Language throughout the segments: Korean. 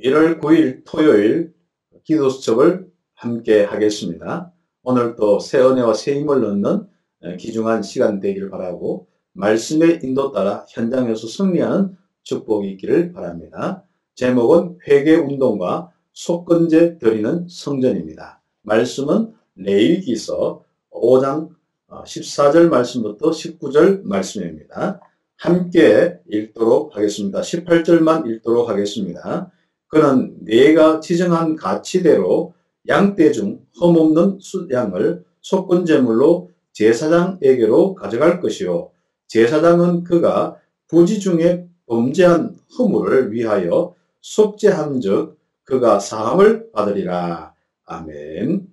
1월 9일 토요일 기도 수첩을 함께 하겠습니다. 오늘 또새 은혜와 새 힘을 넣는 귀중한 시간 되기를 바라고 말씀의 인도 따라 현장에서 승리하는 축복이 있기를 바랍니다. 제목은 회개 운동과 속건제 드리는 성전입니다. 말씀은 레위기서 5장 14절 말씀부터 19절 말씀입니다. 함께 읽도록 하겠습니다. 18절만 읽도록 하겠습니다. 그는 내가 지정한 가치대로 양떼 중 흠없는 수양을 속건제물로 제사장에게로 가져갈 것이요. 제사장은 그가 부지 중에 범죄한 허물을 위하여 속죄한 즉 그가 사함을 받으리라. 아멘.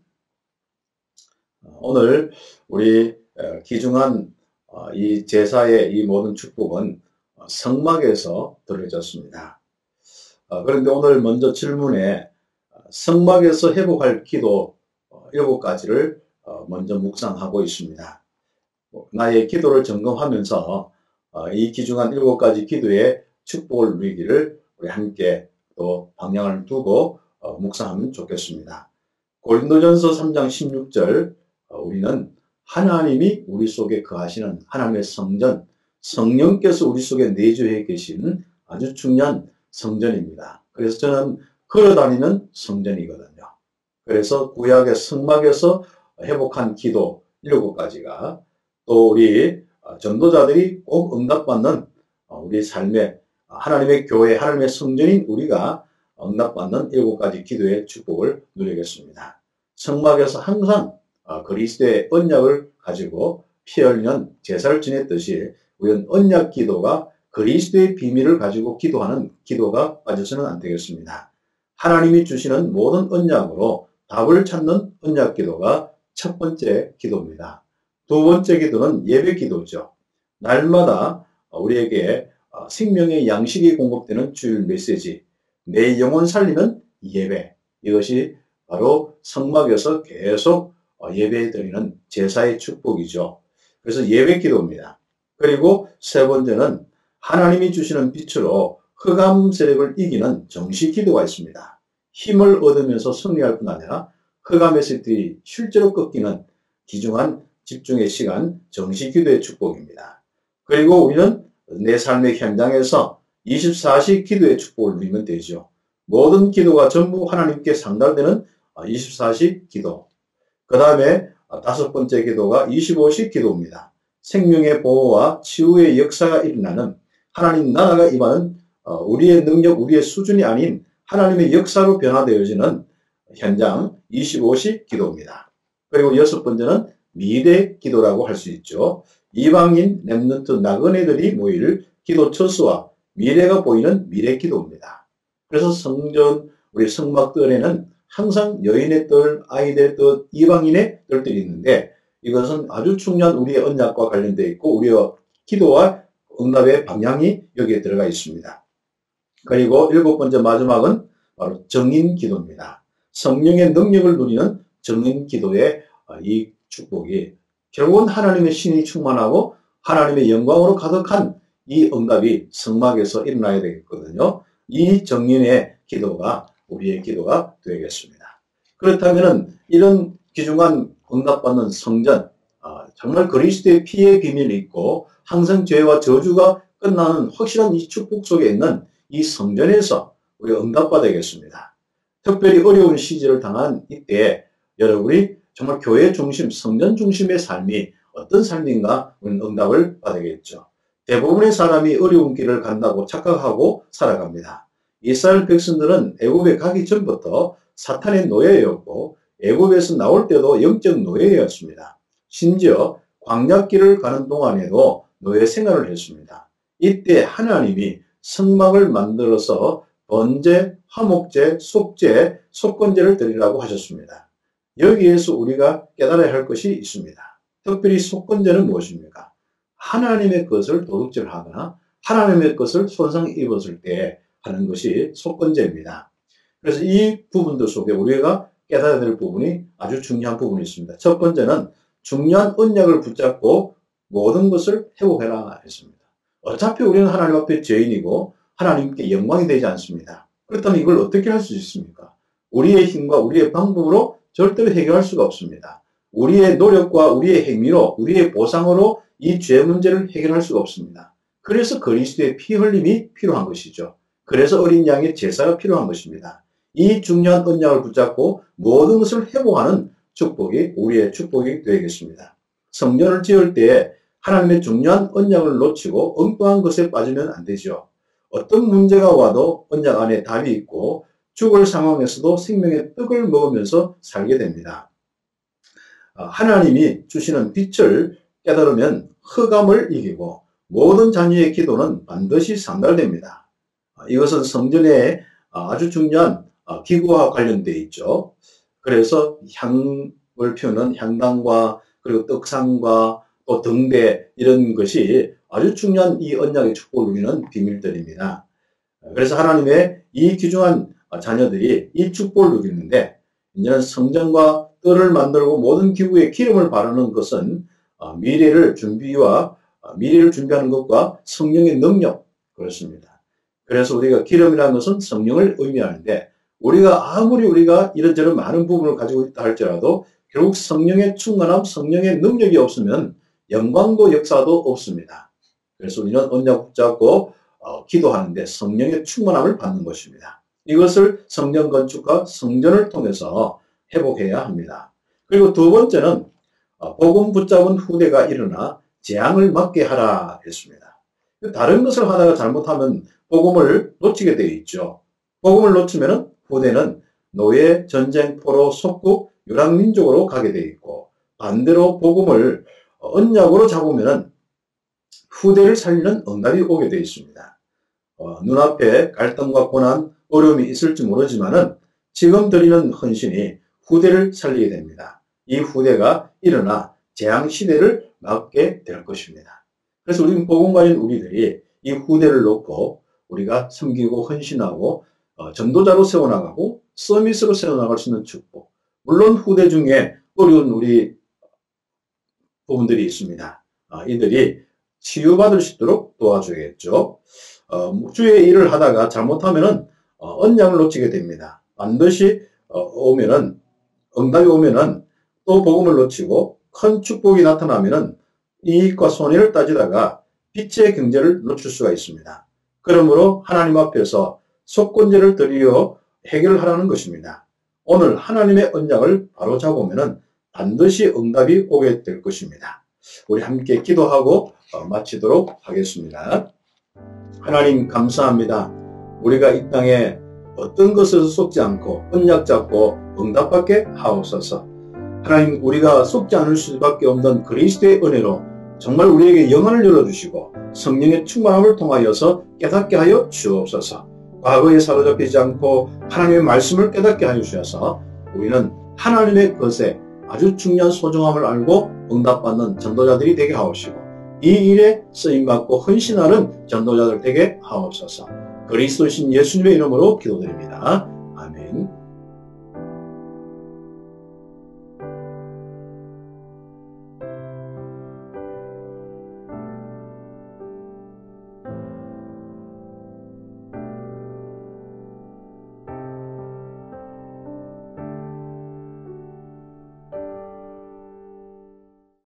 오늘 우리 기중한 어, 이 제사의 이 모든 축복은 성막에서 들어졌습니다. 어, 그런데 오늘 먼저 질문에 어, 성막에서 회복할 기도 어, 일곱 가지를 먼저 묵상하고 있습니다. 나의 기도를 점검하면서 이 기중한 일곱 가지 기도의 축복을 누리기를 우리 함께 또 방향을 두고 묵상하면 좋겠습니다. 고린도전서 3장 16절 우리는 하나님이 우리 속에 거하시는 하나님의 성전, 성령께서 우리 속에 내주해 계신 아주 중요한 성전입니다. 그래서 저는 걸어다니는 성전이거든요. 그래서 구약의 성막에서 회복한 기도 일곱 가지가 또 우리 전도자들이 꼭 응답받는 우리 삶의 하나님의 교회, 하나님의 성전인 우리가 응답받는 일곱 가지 기도의 축복을 누리겠습니다. 성막에서 항상 그리스도의 언약을 가지고 피 흘리는 제사를 지냈듯이 우리는 언약 기도가 그리스도의 비밀을 가지고 기도하는 기도가 빠져서는 안 되겠습니다. 하나님이 주시는 모든 언약으로 답을 찾는 언약 기도가 첫 번째 기도입니다. 두 번째 기도는 예배 기도죠. 날마다 우리에게 생명의 양식이 공급되는 주일 메시지, 내 영혼 살리는 예배. 이것이 바로 성막에서 계속 예배 드리는 제사의 축복이죠. 그래서 예배 기도입니다. 그리고 세 번째는 하나님이 주시는 빛으로 흑암 세력을 이기는 정시 기도가 있습니다. 힘을 얻으면서 승리할 뿐 아니라 흑암의 세력들이 실제로 꺾이는 귀중한 집중의 시간 정시 기도의 축복입니다. 그리고 우리는 내 삶의 현장에서 24시 기도의 축복을 누리면 되죠. 모든 기도가 전부 하나님께 상달되는 24시 기도. 그 다음에 다섯 번째 기도가 25시 기도입니다. 생명의 보호와 치유의 역사가 일어나는 하나님 나라가 임하는 어, 우리의 능력, 우리의 수준이 아닌 하나님의 역사로 변화되어지는 현장 25시 기도입니다. 그리고 여섯 번째는 미래 기도라고 할 수 있죠. 이방인 랩런트 나그네들이 모일 기도 처수와 미래가 보이는 미래 기도입니다. 그래서 성전 우리 성막들에는 항상 여인의 뜰, 아이들 뜰, 이방인의 뜰들이 있는데 이것은 아주 중요한 우리의 언약과 관련되어 있고 우리의 기도와 응답의 방향이 여기에 들어가 있습니다. 그리고 일곱 번째 마지막은 바로 정인 기도입니다. 성령의 능력을 누리는 정인 기도의 어, 이 축복이 결국은 하나님의 신이 충만하고 하나님의 영광으로 가득한 이 응답이 성막에서 일어나야 되겠거든요. 이 정인의 기도가 우리의 기도가 되겠습니다. 그렇다면 이런 귀중한 응답받는 성전, 아, 정말 그리스도의 피의 비밀이 있고 항상 죄와 저주가 끝나는 확실한 이 축복 속에 있는 이 성전에서 우리가 응답받아야겠습니다. 특별히 어려운 시절을 당한 이때 여러분이 정말 교회 중심, 성전 중심의 삶이 어떤 삶인가 우리는 응답을 받아야겠죠. 대부분의 사람이 어려운 길을 간다고 착각하고 살아갑니다. 이스라엘 백성들은 애굽에 가기 전부터 사탄의 노예였고 애굽에서 나올 때도 영적 노예였습니다. 심지어 광약길을 가는 동안에도 노예 생활을 했습니다. 이때 하나님이 성막을 만들어서 번제, 화목제, 속제, 속건제를 드리라고 하셨습니다. 여기에서 우리가 깨달아야 할 것이 있습니다. 특별히 속건제는 무엇입니까? 하나님의 것을 도둑질하거나 하나님의 것을 손상 입었을 때 하는 것이 속건제입니다. 그래서 이 부분들 속에 우리가 깨달아야 될 부분이 아주 중요한 부분이 있습니다. 첫 번째는 중요한 언약을 붙잡고 모든 것을 회복해라 했습니다. 어차피 우리는 하나님 앞에 죄인이고 하나님께 영광이 되지 않습니다. 그렇다면 이걸 어떻게 할 수 있습니까? 우리의 힘과 우리의 방법으로 절대로 해결할 수가 없습니다. 우리의 노력과 우리의 행위로 우리의 보상으로 이 죄 문제를 해결할 수가 없습니다. 그래서 그리스도의 피 흘림이 필요한 것이죠. 그래서 어린 양의 제사가 필요한 것입니다. 이 중요한 언약을 붙잡고 모든 것을 회복하는 축복이 우리의 축복이 되겠습니다. 성전을 지을 때 하나님의 중요한 언약을 놓치고 엉뚱한 것에 빠지면 안 되죠. 어떤 문제가 와도 언약 안에 답이 있고 죽을 상황에서도 생명의 떡을 먹으면서 살게 됩니다. 아, 하나님이 주시는 빛을 깨달으면 흑암을 이기고 모든 자녀의 기도는 반드시 상달됩니다. 아, 이것은 성전의 아주 중요한 아, 기구와 관련되어 있죠. 그래서 향을 피우는 향당과 그리고 떡상과 또 등대 이런 것이 아주 중요한 이 언약의 축복을 누리는 비밀들입니다. 그래서 하나님의 이 귀중한 자녀들이 이 축복을 누리는데 이제는 성전과 뜰을 만들고 모든 기구에 기름을 바르는 것은 어, 미래를 준비와 어, 미래를 준비하는 것과 성령의 능력 그렇습니다. 그래서 우리가 기름이라는 것은 성령을 의미하는데 우리가 아무리 우리가 이런저런 많은 부분을 가지고 있다 할지라도 결국 성령의 충만함, 성령의 능력이 없으면 영광도 역사도 없습니다. 그래서 우리는 언약 붙잡고 어, 기도하는데 성령의 충만함을 받는 것입니다. 이것을 성령 건축과 성전을 통해서 회복해야 합니다. 그리고 두 번째는 어, 복음 붙잡은 후대가 일어나 재앙을 막게 하라 했습니다. 다른 것을 하다가 잘못하면 복음을 놓치게 되어 있죠. 복음을 놓치면 후대는 노예, 전쟁, 포로, 속국, 유랑민족으로 가게 되어 있고 반대로 복음을 언약으로 잡으면 후대를 살리는 응답이 오게 되어 있습니다. 어, 눈앞에 갈등과 고난, 어려움이 있을지 모르지만은 지금 드리는 헌신이 후대를 살리게 됩니다. 이 후대가 일어나 재앙 시대를 막게 될 것입니다. 그래서 우리 복음가인 우리들이 이 후대를 놓고 우리가 섬기고 헌신하고 어, 전도자로 세워나가고 서밋으로 세워나갈 수 있는 축복. 물론 후대 중에 어려운 우리 부분들이 있습니다. 어, 이들이 치유받을 수 있도록 도와줘야겠죠. 어, 주의 일을 하다가 잘못하면은 어, 언약을 놓치게 됩니다. 반드시 어, 오면은 응답이 오면은 또 복음을 놓치고 큰 축복이 나타나면은 이익과 손해를 따지다가 빛의 경제를 놓칠 수가 있습니다. 그러므로 하나님 앞에서 속건제를 드리어 해결하라는 것입니다. 오늘 하나님의 언약을 바로 잡으면은 반드시 응답이 오게 될 것입니다. 우리 함께 기도하고 어, 마치도록 하겠습니다. 하나님 감사합니다. 우리가 이 땅에 어떤 것에서 속지 않고 언약 잡고 응답받게 하옵소서. 하나님 우리가 속지 않을 수밖에 없는 그리스도의 은혜로 정말 우리에게 영안을 열어주시고 성령의 충만함을 통하여서 깨닫게 하여 주옵소서. 과거에 사로잡히지 않고 하나님의 말씀을 깨닫게 하여 주셔서 우리는 하나님의 것에 아주 중요한 소중함을 알고 응답받는 전도자들이 되게 하옵시고 이 일에 쓰임받고 헌신하는 전도자들 되게 하옵소서 그리스도신 예수님의 이름으로 기도드립니다.